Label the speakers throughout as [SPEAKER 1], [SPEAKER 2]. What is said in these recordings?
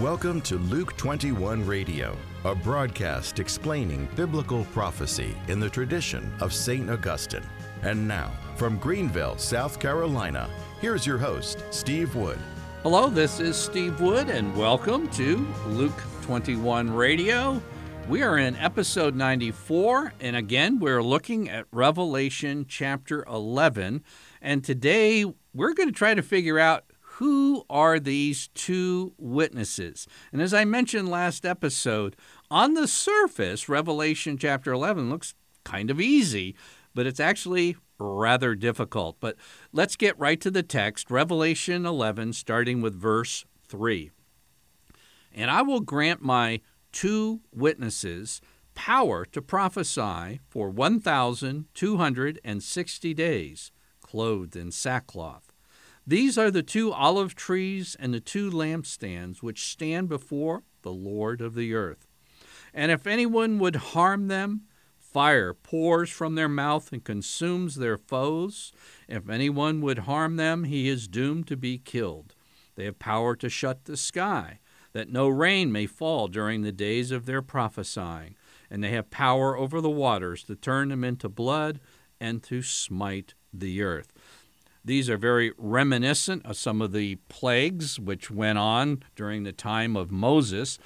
[SPEAKER 1] Welcome to Luke 21 Radio, a broadcast explaining biblical prophecy in the tradition of St. Augustine. And now, from Greenville, South Carolina, here's your host, Steve Wood.
[SPEAKER 2] Hello, this is Steve Wood, and welcome to Luke 21 Radio. We are in episode 94, and again, we're looking at Revelation chapter 11. And today, we're going to try to figure out who are these two witnesses? And as I mentioned last episode, on the surface, Revelation chapter 11 looks kind of easy, but it's actually rather difficult. But let's get right to the text Revelation 11, starting with verse 3. And I will grant my two witnesses power to prophesy for 1,260 days, clothed in sackcloth. These are the two olive trees and the two lampstands which stand before the Lord of the earth. And if anyone would harm them, fire pours from their mouth and consumes their foes. If anyone would harm them, he is doomed to be killed. They have power to shut the sky, that no rain may fall during the days of their prophesying. And they have power over the waters to turn them into blood and to smite the earth. These are very reminiscent of some of the plagues which went on during the time of Moses.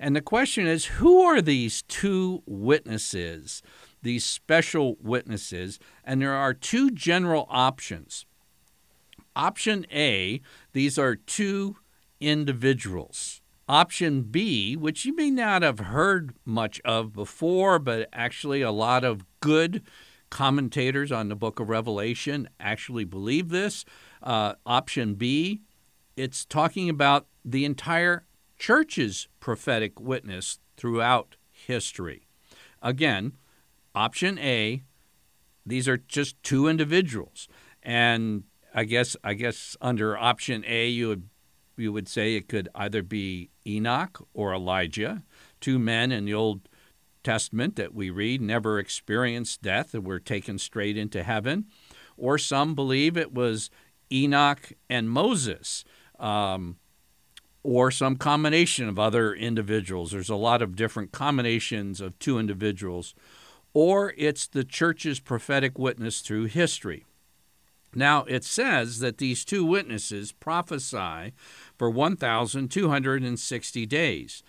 [SPEAKER 2] And the question is who are these two witnesses, these special witnesses? And there are two general options. Option A, these are two individuals. Option B, which you may not have heard much of before, but actually a lot of good commentators on the book of Revelation actually believe this. Uh, option B, it's talking about the entire church's prophetic witness throughout history. Again, option A, these are just two individuals. And I guess I guess under option A you would you would say it could either be Enoch or Elijah, two men in the old Testament that we read never experienced death and were taken straight into heaven. Or some believe it was Enoch and Moses, um, or some combination of other individuals. There's a lot of different combinations of two individuals. Or it's the church's prophetic witness through history. Now, it says that these two witnesses prophesy for 1,260 days.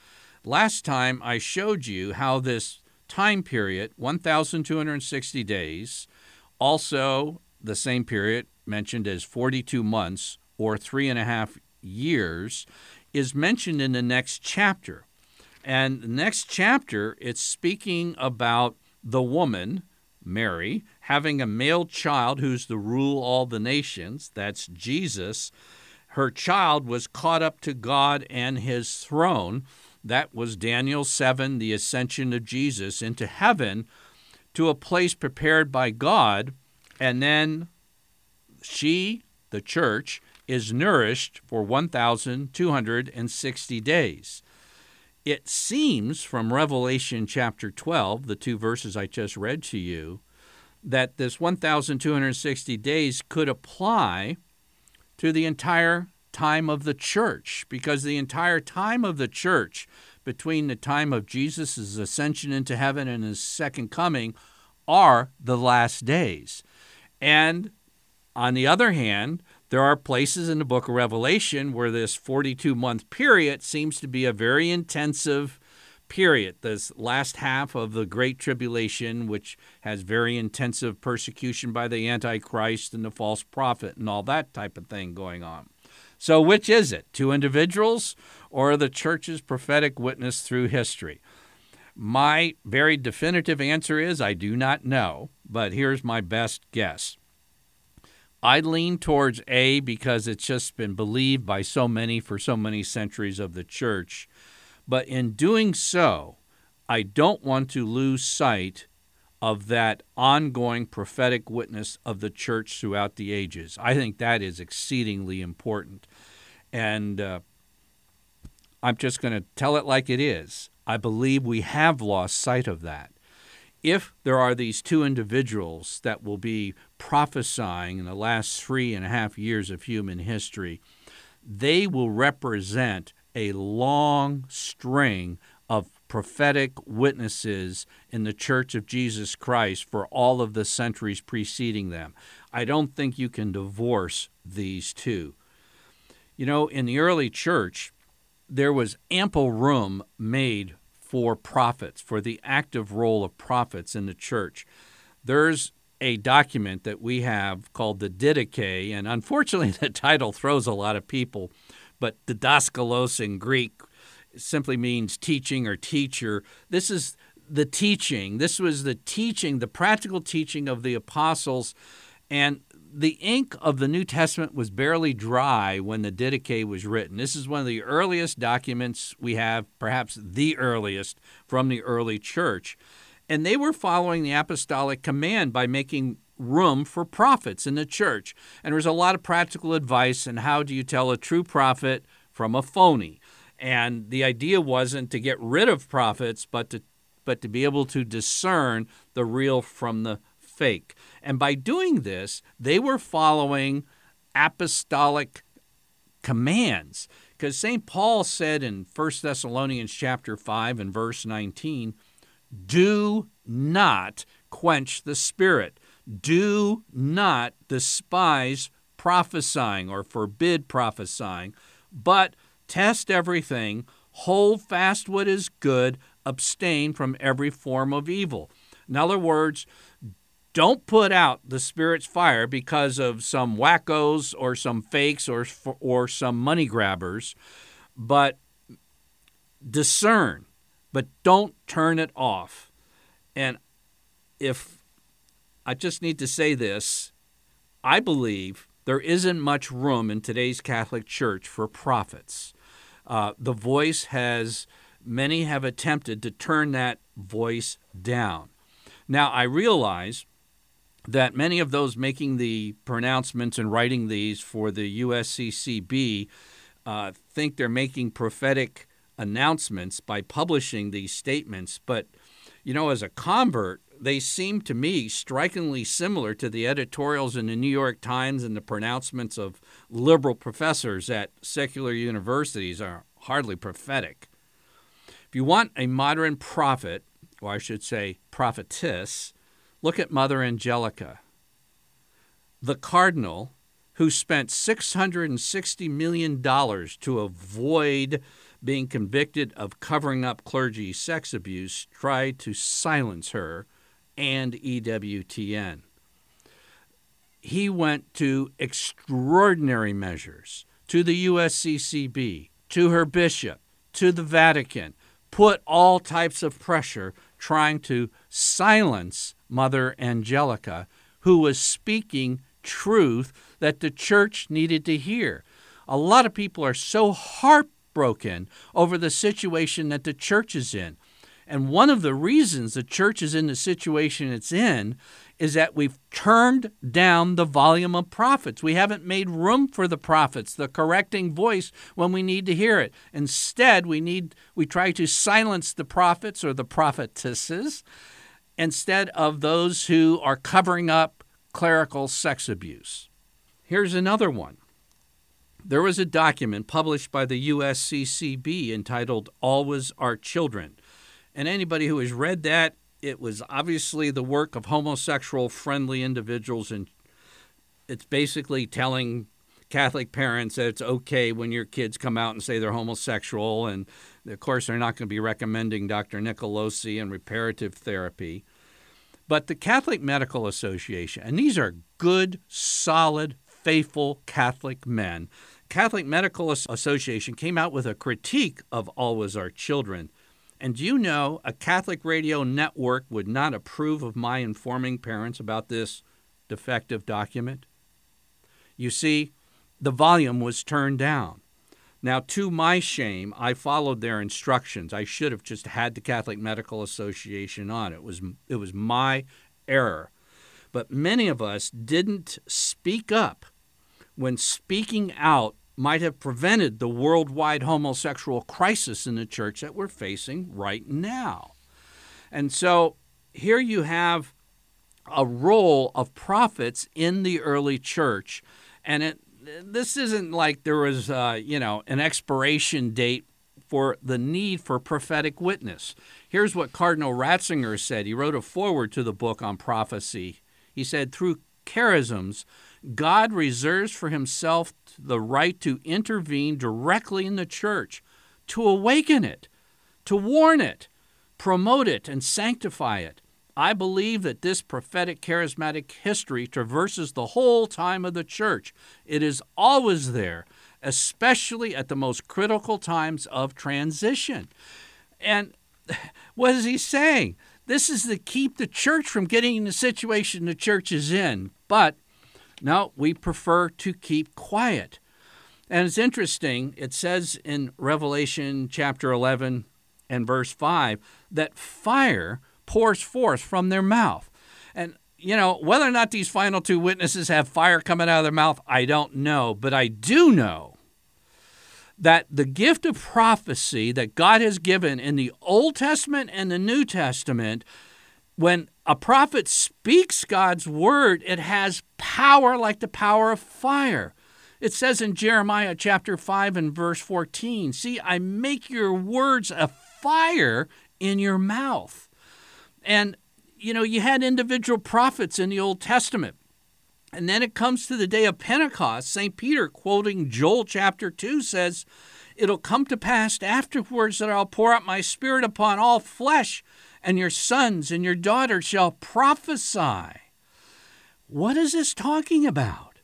[SPEAKER 2] Last time I showed you how this time period, 1,260 days, also the same period mentioned as 42 months or three and a half years, is mentioned in the next chapter. And the next chapter, it's speaking about the woman, Mary, having a male child who's to rule all the nations. That's Jesus. Her child was caught up to God and his throne. That was Daniel 7, the ascension of Jesus into heaven to a place prepared by God. And then she, the church, is nourished for 1,260 days. It seems from Revelation chapter 12, the two verses I just read to you, that this 1,260 days could apply to the entire time of the church, because the entire time of the church, between the time of Jesus' ascension into heaven and his second coming, are the last days. And on the other hand, there are places in the book of Revelation where this 42 month period seems to be a very intensive period. This last half of the Great Tribulation, which has very intensive persecution by the Antichrist and the false prophet and all that type of thing going on. So, which is it? Two individuals or the church's prophetic witness through history? My very definitive answer is I do not know, but here's my best guess. I lean towards A because it's just been believed by so many for so many centuries of the church. But in doing so, I don't want to lose sight of that ongoing prophetic witness of the church throughout the ages. I think that is exceedingly important. And uh, I'm just going to tell it like it is. I believe we have lost sight of that. If there are these two individuals that will be prophesying in the last three and a half years of human history, they will represent a long string prophetic witnesses in the Church of Jesus Christ for all of the centuries preceding them. I don't think you can divorce these two. You know, in the early church, there was ample room made for prophets, for the active role of prophets in the church. There's a document that we have called the Didache, and unfortunately, the title throws a lot of people, but didaskalos in Greek simply means teaching or teacher. This is the teaching. This was the teaching, the practical teaching of the apostles. And the ink of the New Testament was barely dry when the Didache was written. This is one of the earliest documents we have, perhaps the earliest from the early church. And they were following the apostolic command by making room for prophets in the church. And there was a lot of practical advice on how do you tell a true prophet from a phony. And the idea wasn't to get rid of prophets, but to but to be able to discern the real from the fake. And by doing this, they were following apostolic commands. Because St. Paul said in 1 Thessalonians chapter 5 and verse 19, do not quench the spirit. Do not despise prophesying or forbid prophesying, but test everything, hold fast what is good, abstain from every form of evil. In other words, don't put out the Spirit's fire because of some wackos or some fakes or, or some money grabbers, but discern but don't turn it off. And if I just need to say this, I believe there isn't much room in today's Catholic Church for prophets. Uh, the voice has, many have attempted to turn that voice down. Now, I realize that many of those making the pronouncements and writing these for the USCCB uh, think they're making prophetic announcements by publishing these statements. But, you know, as a convert, they seem to me strikingly similar to the editorials in the New York Times and the pronouncements of liberal professors at secular universities are hardly prophetic. If you want a modern prophet, or I should say prophetess, look at Mother Angelica. The cardinal who spent $660 million to avoid being convicted of covering up clergy sex abuse, tried to silence her and EWTN. He went to extraordinary measures to the USCCB, to her bishop, to the Vatican, put all types of pressure trying to silence Mother Angelica, who was speaking truth that the church needed to hear. A lot of people are so heartbroken over the situation that the church is in. And one of the reasons the church is in the situation it's in is that we've turned down the volume of prophets. We haven't made room for the prophets, the correcting voice when we need to hear it. Instead, we need we try to silence the prophets or the prophetesses instead of those who are covering up clerical sex abuse. Here's another one. There was a document published by the USCCB entitled Always Our Children. And anybody who has read that, it was obviously the work of homosexual friendly individuals. And it's basically telling Catholic parents that it's okay when your kids come out and say they're homosexual. And of course, they're not going to be recommending Dr. Nicolosi and reparative therapy. But the Catholic Medical Association, and these are good, solid, faithful Catholic men, Catholic Medical Association came out with a critique of Always Our Children. And do you know a Catholic radio network would not approve of my informing parents about this defective document? You see, the volume was turned down. Now, to my shame, I followed their instructions. I should have just had the Catholic Medical Association on. It was it was my error. But many of us didn't speak up when speaking out might have prevented the worldwide homosexual crisis in the church that we're facing right now. And so here you have a role of prophets in the early church, and it this isn't like there was, uh, you know, an expiration date for the need for prophetic witness. Here's what Cardinal Ratzinger said. He wrote a foreword to the book on prophecy. He said, Through charisms, God reserves for himself the right to intervene directly in the church, to awaken it, to warn it, promote it, and sanctify it. I believe that this prophetic charismatic history traverses the whole time of the church. It is always there, especially at the most critical times of transition. And what is he saying? This is to keep the church from getting in the situation the church is in. But no, we prefer to keep quiet. And it's interesting, it says in Revelation chapter 11 and verse 5 that fire pours forth from their mouth. And, you know, whether or not these final two witnesses have fire coming out of their mouth, I don't know. But I do know that the gift of prophecy that God has given in the Old Testament and the New Testament, when a prophet speaks God's word, it has power like the power of fire. It says in Jeremiah chapter 5 and verse 14, See, I make your words a fire in your mouth. And, you know, you had individual prophets in the Old Testament. And then it comes to the day of Pentecost. St. Peter, quoting Joel chapter 2, says, It'll come to pass afterwards that I'll pour out my spirit upon all flesh, and your sons and your daughters shall prophesy. What is this talking about?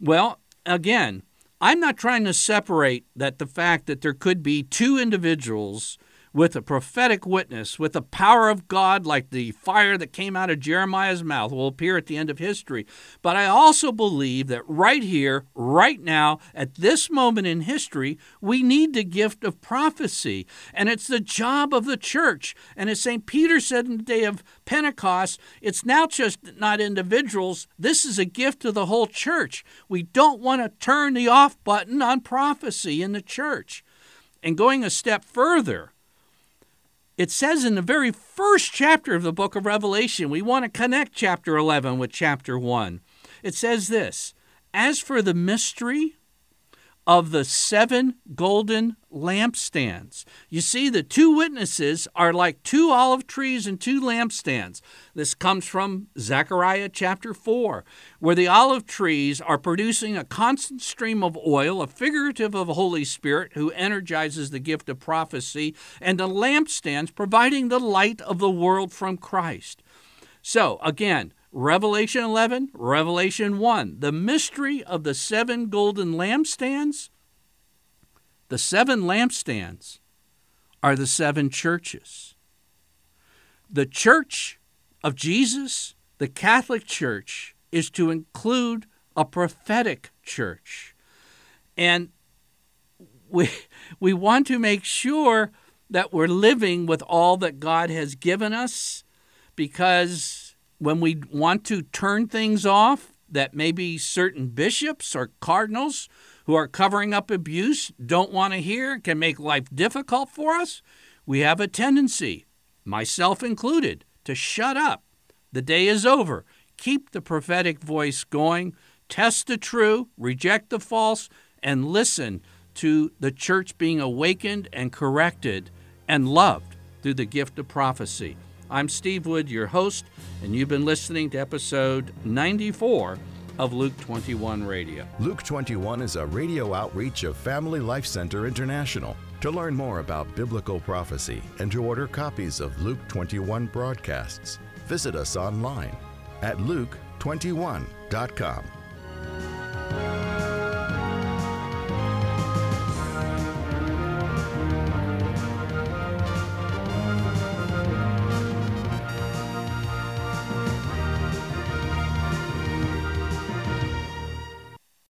[SPEAKER 2] Well, again, I'm not trying to separate that the fact that there could be two individuals with a prophetic witness, with the power of God, like the fire that came out of Jeremiah's mouth, will appear at the end of history. But I also believe that right here, right now, at this moment in history, we need the gift of prophecy. And it's the job of the church. And as St. Peter said in the day of Pentecost, it's now just not individuals. This is a gift to the whole church. We don't want to turn the off button on prophecy in the church. And going a step further, it says in the very first chapter of the book of Revelation, we want to connect chapter 11 with chapter 1. It says this As for the mystery of the seven golden lampstands. You see, the two witnesses are like two olive trees and two lampstands. This comes from Zechariah chapter 4, where the olive trees are producing a constant stream of oil, a figurative of the Holy Spirit who energizes the gift of prophecy, and the lampstands providing the light of the world from Christ. So, again, Revelation 11, Revelation 1. The mystery of the seven golden lampstands. The seven lampstands are the seven churches. The church of Jesus, the Catholic Church, is to include a prophetic church. And we, we want to make sure that we're living with all that God has given us because when we want to turn things off, that maybe certain bishops or cardinals who are covering up abuse don't want to hear, can make life difficult for us, we have a tendency, myself included, to shut up. The day is over. Keep the prophetic voice going, test the true, reject the false, and listen to the church being awakened and corrected and loved through the gift of prophecy. I'm Steve Wood, your host, and you've been listening to episode 94 of Luke 21 Radio.
[SPEAKER 1] Luke 21 is a radio outreach of Family Life Center International. To learn more about biblical prophecy and to order copies of Luke 21 broadcasts, visit us online at luke21.com.